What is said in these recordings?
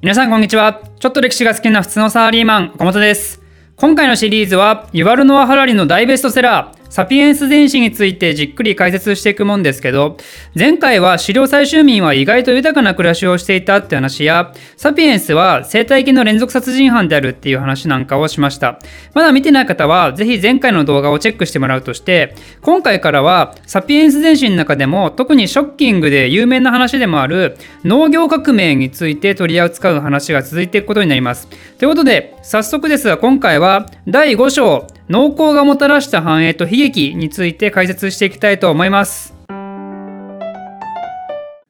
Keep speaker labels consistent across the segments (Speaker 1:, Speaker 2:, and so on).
Speaker 1: 皆さんこんにちは。ちょっと歴史が好きな普通のサラリーマン、岡本です。今回のシリーズは、ユワルノア・ハラリの大ベストセラー、サピエンス全史についてじっくり解説していくもんですけど、前回は狩猟採集民は意外と豊かな暮らしをしていたって話や、サピエンスは生態系の連続殺人犯であるっていう話なんかをしました。まだ見てない方は、ぜひ前回の動画をチェックしてもらうとして、今回からはサピエンス全史の中でも特にショッキングで有名な話でもある農業革命について取り扱う話が続いていくことになります。ということで、早速ですが今回は第5章、農耕がもたらした繁栄と悲劇について解説していきたいと思います。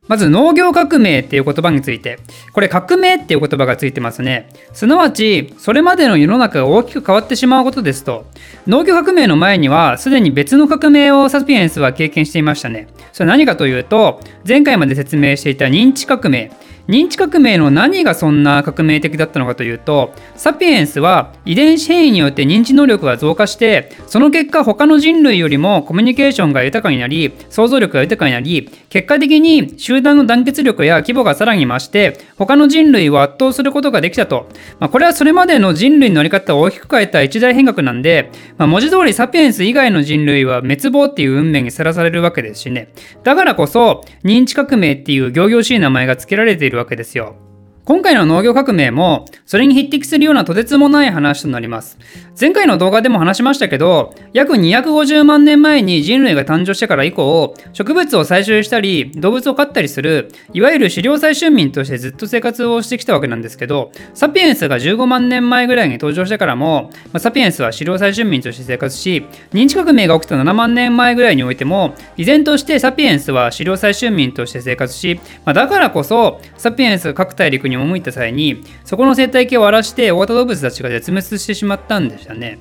Speaker 1: まず農業革命っていう言葉について。これ革命っていう言葉がついてますね。すなわち、それまでの世の中が大きく変わってしまうことですと。農業革命の前には、すでに別の革命をサピエンスは経験していましたね。それ何かというと、前回まで説明していた認知革命。認知革命の何がそんな革命的だったのかというとサピエンスは遺伝子変異によって認知能力が増加してその結果他の人類よりもコミュニケーションが豊かになり想像力が豊かになり結果的に集団の団結力や規模がさらに増して他の人類を圧倒することができたと、まあ、これはそれまでの人類の乗り方を大きく変えた一大変革なんで、まあ、文字通りサピエンス以外の人類は滅亡っていう運命にさらされるわけですしね。だからこそ認知革命っていう仰々しい名前が付けられているわけですよ。今回の農業革命もそれに匹敵するようなとてつもない話となります。前回の動画でも話しましたけど約250万年前に人類が誕生してから以降植物を採集したり動物を飼ったりするいわゆる狩猟採集民としてずっと生活をしてきたわけなんですけどサピエンスが15万年前ぐらいに登場してからも、ま、サピエンスは狩猟採集民として生活し認知革命が起きた7万年前ぐらいにおいても依然としてサピエンスは狩猟採集民として生活し、ま、だからこそサピエンス各大陸に赴いた際にそこの生態系を荒らして大型動物たちが絶滅してしまったんでしたね。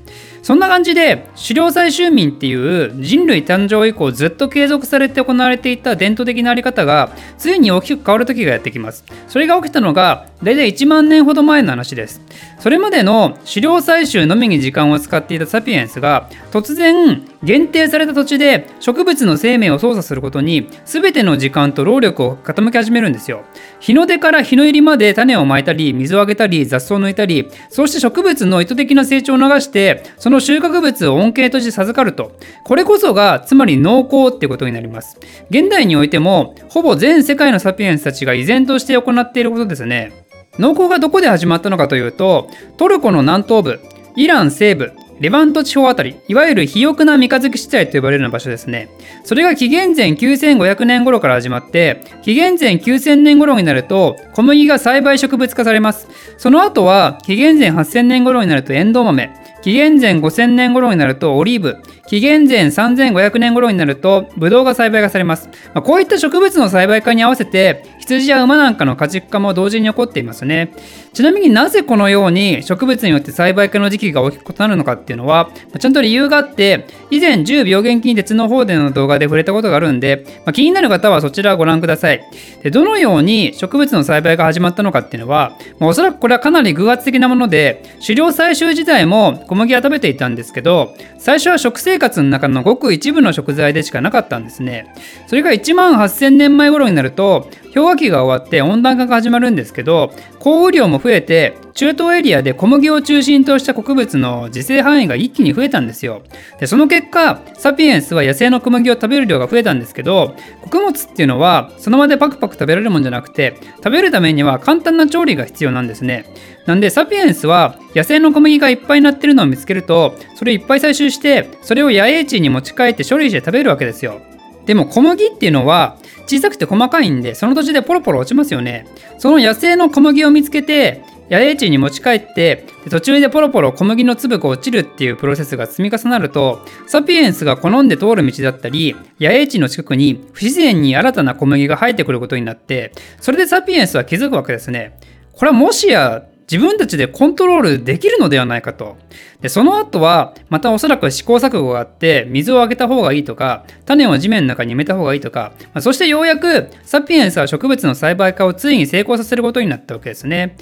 Speaker 1: そんな感じで狩猟採集民っていう人類誕生以降ずっと継続されて行われていた伝統的なあり方がついに大きく変わる時がやってきます。それが起きたのが大体1万年ほど前の話です。それまでの狩猟採集のみに時間を使っていたサピエンスが突然限定された土地で植物の生命を操作することに全ての時間と労力を傾き始めるんですよ。日の出から日の入りまで種をまいたり水をあげたり雑草を抜いたりそうして植物の意図的な成長を促してその収穫物を恩恵として授かるとこれこそがつまり農耕ってことになります現代においてもほぼ全世界のサピエンスたちが依然として行っていることですね農耕がどこで始まったのかというとトルコの南東部イラン西部レバント地方あたり、いわゆる肥沃な三日月地帯と呼ばれるような場所ですね。それが紀元前9500年頃から始まって、紀元前9000年頃になると、小麦が栽培植物化されます。その後は、紀元前8000年頃になるとエンドウ豆、紀元前5000年頃になるとオリーブ、紀元前3500年頃になるとブドウが栽培がされます。まあ、こういった植物の栽培化に合わせて羊や馬なんかの家畜化も同時に起こっていますね。ちなみになぜこのように植物によって栽培化の時期が大きく異なるのかっていうのは、ちゃんと理由があって、以前10病原菌鉄の方での動画で触れたことがあるんで、まあ、気になる方はそちらをご覧ください。でどのように植物の栽培が始まったのかっていうのは、まあ、おそらくこれはかなり偶発的なもので、狩猟採集自体も小麦は食べていたんですけど、最初は食生活の中のごく一部の食材でしかなかったんですね。それが1万8000年前頃になると、氷河期が終わって温暖化が始まるんですけど降雨量も増えて中東エリアで小麦を中心とした穀物の自生範囲が一気に増えたんですよ。でその結果サピエンスは野生の小麦を食べる量が増えたんですけど穀物っていうのはその場でパクパク食べられるもんじゃなくて食べるためには簡単な調理が必要なんですね。なんでサピエンスは野生の小麦がいっぱいになってるのを見つけるとそれいっぱい採集してそれを野営地に持ち帰って処理して食べるわけですよ。でも小麦っていうのは小さくて細かいんでその土地でポロポロ落ちますよね。その野生の小麦を見つけて野営地に持ち帰って途中でポロポロ小麦の粒が落ちるっていうプロセスが積み重なるとサピエンスが好んで通る道だったり野営地の近くに不自然に新たな小麦が生えてくることになってそれでサピエンスは気づくわけですね。これはもしや自分たちでコントロールできるのではないかと。で、その後は、またおそらく試行錯誤があって、水をあげた方がいいとか、種を地面の中に埋めた方がいいとか、まあ、そしてようやく、サピエンスは植物の栽培化をついに成功させることになったわけですね。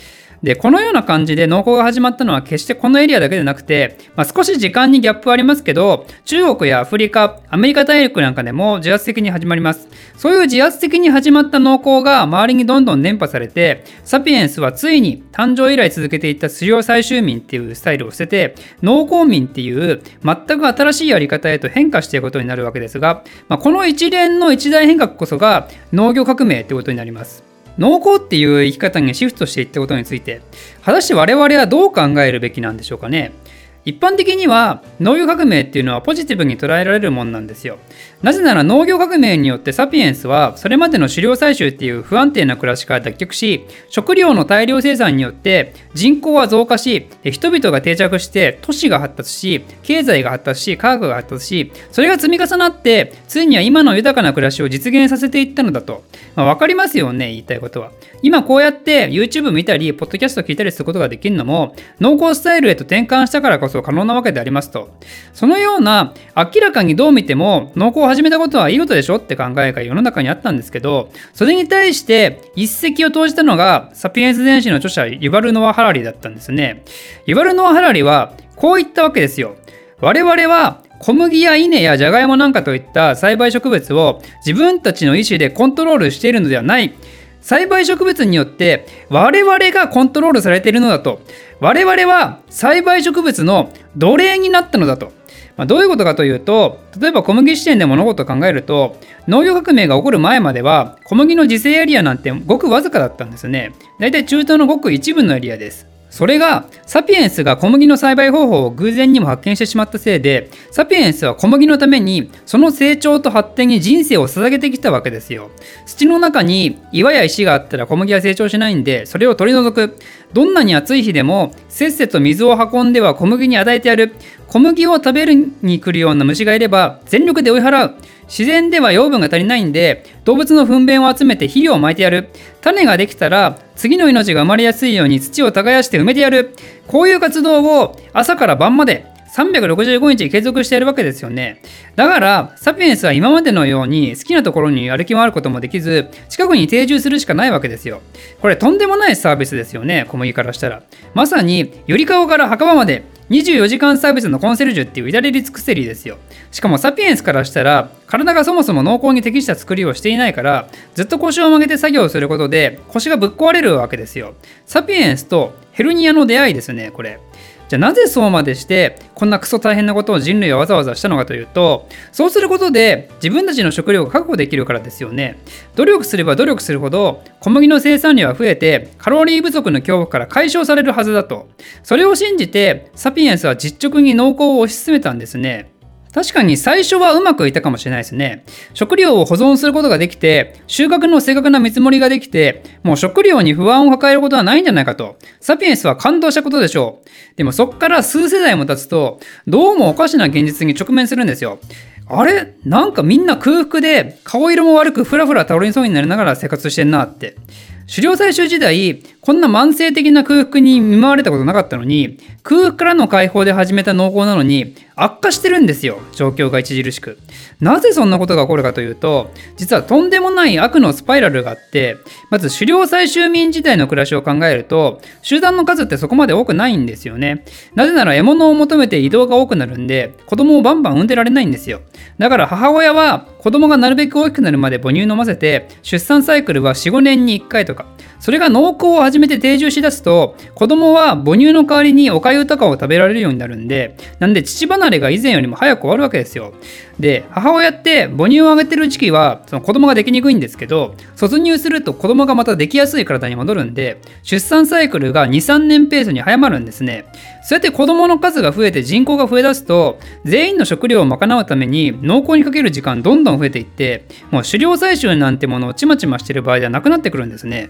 Speaker 1: で、このような感じで農耕が始まったのは決してこのエリアだけでなくて、まあ、少し時間にギャップはありますけど、中国やアフリカ、アメリカ大陸なんかでも自発的に始まります。そういう自発的に始まった農耕が周りにどんどん伝播されて、サピエンスはついに誕生以来続けていた狩猟採集民っていうスタイルを捨てて、農耕民っていう全く新しいやり方へと変化していくことになるわけですが、まあ、この一連の一大変革こそが農業革命ってことになります。農耕っていう生き方にシフトしていったことについて果たして我々はどう考えるべきなんでしょうかね一般的には農業革命っていうのはポジティブに捉えられるもんなんですよ。なぜなら農業革命によってサピエンスはそれまでの狩猟採集っていう不安定な暮らしから脱却し食料の大量生産によって人口は増加し人々が定着して都市が発達し経済が発達し科学が発達しそれが積み重なってついには今の豊かな暮らしを実現させていったのだと、まあ、分かりますよね言いたいことは。今こうやって YouTube 見たりポッドキャスト聞いたりすることができるのも農耕スタイルへと転換したからこそ可能なわけでありますと。そのような明らかにどう見ても農耕を始めたことはいいことでしょって考えが世の中にあったんですけど、それに対して一石を投じたのがサピエンス電子の著者ユバル・ノア・ハラリだったんですね。ユバル・ノア・ハラリはこう言ったわけですよ。我々は小麦や稲やジャガイモなんかといった栽培植物を自分たちの意思でコントロールしているのではない。栽培植物によって我々がコントロールされているのだと。我々は栽培植物の奴隷になったのだと、まあ、どういうことかというと例えば小麦視点で物事を考えると農業革命が起こる前までは小麦の自生エリアなんてごくわずかだったんですね。だいたい中東のごく一部のエリアです。それがサピエンスが小麦の栽培方法を偶然にも発見してしまったせいでサピエンスは小麦のためにその成長と発展に人生を捧げてきたわけですよ。土の中に岩や石があったら小麦は成長しないんでそれを取り除く。どんなに暑い日でもせっせと水を運んでは小麦に与えてやる。小麦を食べるに来るような虫がいれば全力で追い払う。自然では養分が足りないんで動物の糞便を集めて肥料をまいてやる種ができたら次の命が生まれやすいように土を耕して埋めてやるこういう活動を朝から晩まで365日継続しているわけですよね。だから、サピエンスは今までのように好きなところに歩き回ることもできず、近くに定住するしかないわけですよ。これとんでもないサービスですよね、小麦からしたら。まさに、より顔から墓場まで24時間サービスのコンセルジュっていう至れり尽くせりですよ。しかもサピエンスからしたら、体がそもそも濃厚に適した作りをしていないから、ずっと腰を曲げて作業することで腰がぶっ壊れるわけですよ。サピエンスとヘルニアの出会いですね、これ。じゃあなぜそうまでしてこんなクソ大変なことを人類はわざわざしたのかというとそうすることで自分たちの食料が確保できるからですよね。努力すれば努力するほど小麦の生産量は増えてカロリー不足の恐怖から解消されるはずだと。それを信じてサピエンスは実直に農耕を推し進めたんですね。確かに最初はうまくいったかもしれないですね。食料を保存することができて、収穫の正確な見積もりができて、もう食料に不安を抱えることはないんじゃないかと、サピエンスは感動したことでしょう。でもそっから数世代も経つと、どうもおかしな現実に直面するんですよ。あれ？なんかみんな空腹で顔色も悪くふらふら倒れそうになりながら生活してんなって。狩猟採集時代、こんな慢性的な空腹に見舞われたことなかったのに、空腹からの解放で始めた農耕なのに、悪化してるんですよ、状況が著しく。なぜそんなことが起こるかというと、実はとんでもない悪のスパイラルがあって、まず狩猟採集民自体の暮らしを考えると、集団の数ってそこまで多くないんですよね。なぜなら獲物を求めて移動が多くなるんで、子供をバンバン産んでられないんですよ。だから母親は子供がなるべく大きくなるまで母乳飲ませて、出産サイクルは4、5年に1回とか、それが農耕を始めて定住しだすと、子供は母乳の代わりにお粥とかを食べられるようになるんで、なんで父離れが以前よりも早く終わるわけですよ。で、母親って母乳をあげてる時期はその子供ができにくいんですけど、卒乳すると子供がまたできやすい体に戻るんで、出産サイクルが2、3年ペースに早まるんですね。そうやって子供の数が増えて人口が増えだすと、全員の食料を賄うために農耕にかける時間どんどん増えていって、もう狩猟採集なんてものをちまちましてる場合ではなくなってくるんですね。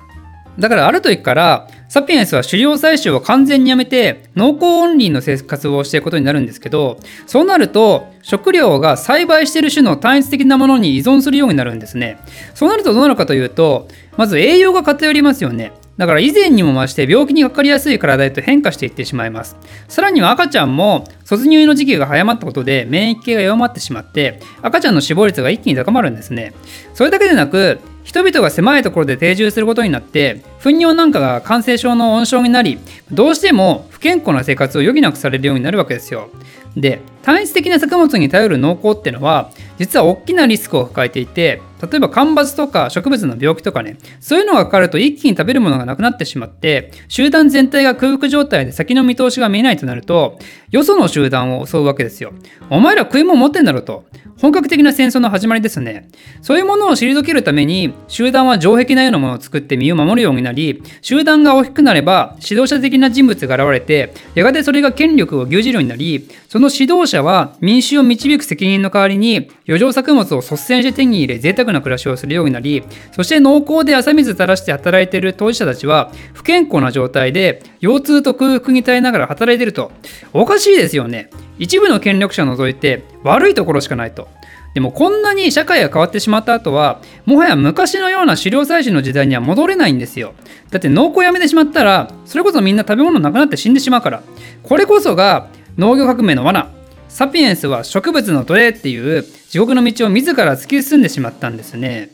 Speaker 1: だからある時からサピエンスは狩猟採集を完全にやめて農耕オンリーの生活をしていくことになるんですけどそうなると食料が栽培している種の単一的なものに依存するようになるんですねそうなるとどうなるかというとまず栄養が偏りますよねだから以前にも増して病気にかかりやすい体へと変化していってしまいます。さらには赤ちゃんも卒乳の時期が早まったことで免疫系が弱まってしまって赤ちゃんの死亡率が一気に高まるんですね。それだけでなく人々が狭いところで定住することになって糞尿なんかが感染症の温床になりどうしても不健康な生活を余儀なくされるようになるわけですよ。で単一的な作物に頼る農耕ってのは実は大きなリスクを抱えていて例えば干ばつとか植物の病気とかねそういうのがかかると一気に食べるものがなくなってしまって集団全体が空腹状態で先の見通しが見えないとなるとよその集団を襲うわけですよ。お前ら食い物持ってんだろと。本格的な戦争の始まりですね。そういうものを退けるために集団は城壁なようなものを作って身を守るようになり集団が大きくなれば指導者的な人物が現れてやがてそれが権力を牛耳るようになりその指導者は民衆を導く責任の代わりに余剰作物を率先して手に入れ贅沢な暮らしをするようになりそして農耕で汗水垂らして働いている当事者たちは不健康な状態で腰痛と空腹に耐えながら働いていると。おかしいですよね。一部の権力者を除いて悪いところしかないと。でもこんなに社会が変わってしまった後はもはや昔のような狩猟採取の時代には戻れないんですよ。だって農耕やめてしまったらそれこそみんな食べ物なくなって死んでしまうから。これこそが農業革命の罠。サピエンスは植物の奴隷っていう地獄の道を自ら突き進んでしまったんですね。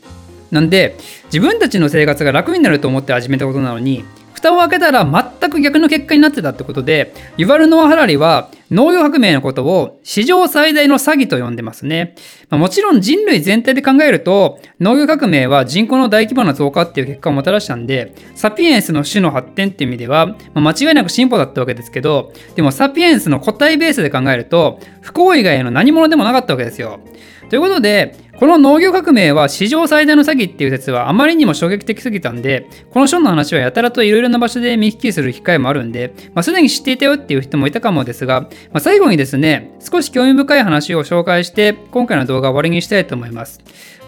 Speaker 1: なんで自分たちの生活が楽になると思って始めたことなのに蓋を開けたら全く逆の結果になってたってことでユバルノア・ハラリは農業革命のことを史上最大の詐欺と呼んでますね。まあ、もちろん人類全体で考えると農業革命は人口の大規模な増加っていう結果をもたらしたんでサピエンスの種の発展っていう意味では、まあ、間違いなく進歩だったわけですけどでもサピエンスの個体ベースで考えると不幸以外の何者でもなかったわけですよ。ということでこの農業革命は史上最大の詐欺っていう説はあまりにも衝撃的すぎたんで、この書の話はやたらといろいろな場所で見聞きする機会もあるんで、まあ、すでに知っていたよっていう人もいたかもですが、まあ、最後にですね、少し興味深い話を紹介して、今回の動画を終わりにしたいと思います。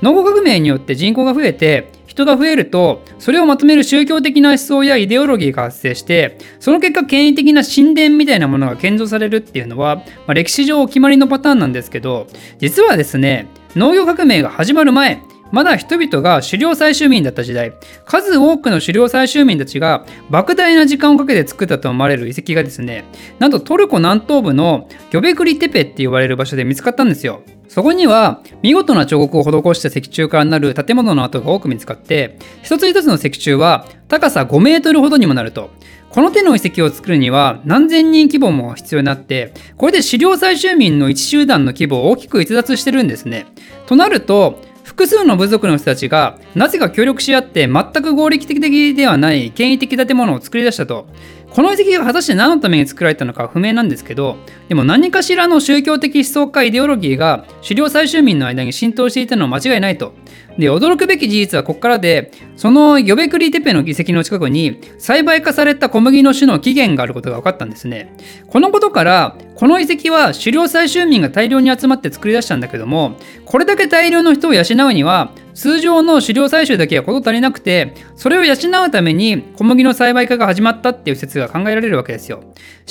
Speaker 1: 農業革命によって人口が増えて、人が増えると、それをまとめる宗教的な思想やイデオロギーが発生して、その結果、権威的な神殿みたいなものが建造されるっていうのは、まあ、歴史上お決まりのパターンなんですけど、実はですね、農業革命が始まる前まだ人々が狩猟採集民だった時代。数多くの狩猟採集民たちが莫大な時間をかけて作ったと思われる遺跡がですねなんとトルコ南東部のギョベクリテペって言われる場所で見つかったんですよ。そこには見事な彫刻を施した石柱からなる建物の跡が多く見つかって一つ一つの石柱は高さ5メートルほどにもなると。この手の遺跡を作るには何千人規模も必要になってこれで狩猟採集民の一集団の規模を大きく逸脱してるんですね。となると複数の部族の人たちがなぜか協力し合って全く合理的ではない権威的建物を作り出したとこの遺跡が果たして何のために作られたのか不明なんですけどでも何かしらの宗教的思想かイデオロギーが狩猟採集民の間に浸透していたのは間違いないとで、驚くべき事実はここからで、そのヨベクリテペの遺跡の近くに栽培化された小麦の種の起源があることが分かったんですね。このことから、この遺跡は狩猟採集民が大量に集まって作り出したんだけども、これだけ大量の人を養うには、通常の狩猟採集だけは事足りなくて、それを養うために小麦の栽培化が始まったっていう説が考えられるわけですよ。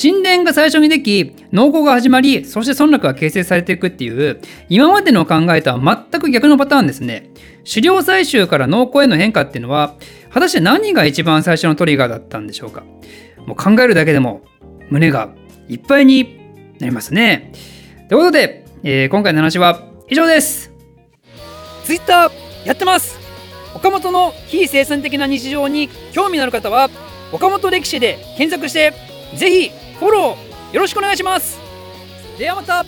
Speaker 1: 神殿が最初にでき、農耕が始まり、そして村落が形成されていくっていう、今までの考えとは全く逆のパターンですね。狩猟採集から農耕への変化っていうのは、果たして何が一番最初のトリガーだったんでしょうか？もう考えるだけでも胸がいっぱいになりますね。ということで、えー、今回の話は以上です。Twitter やってます岡本の非生産的な日常に興味のある方は岡本歴史で検索してぜひフォローよろしくお願いしますではまた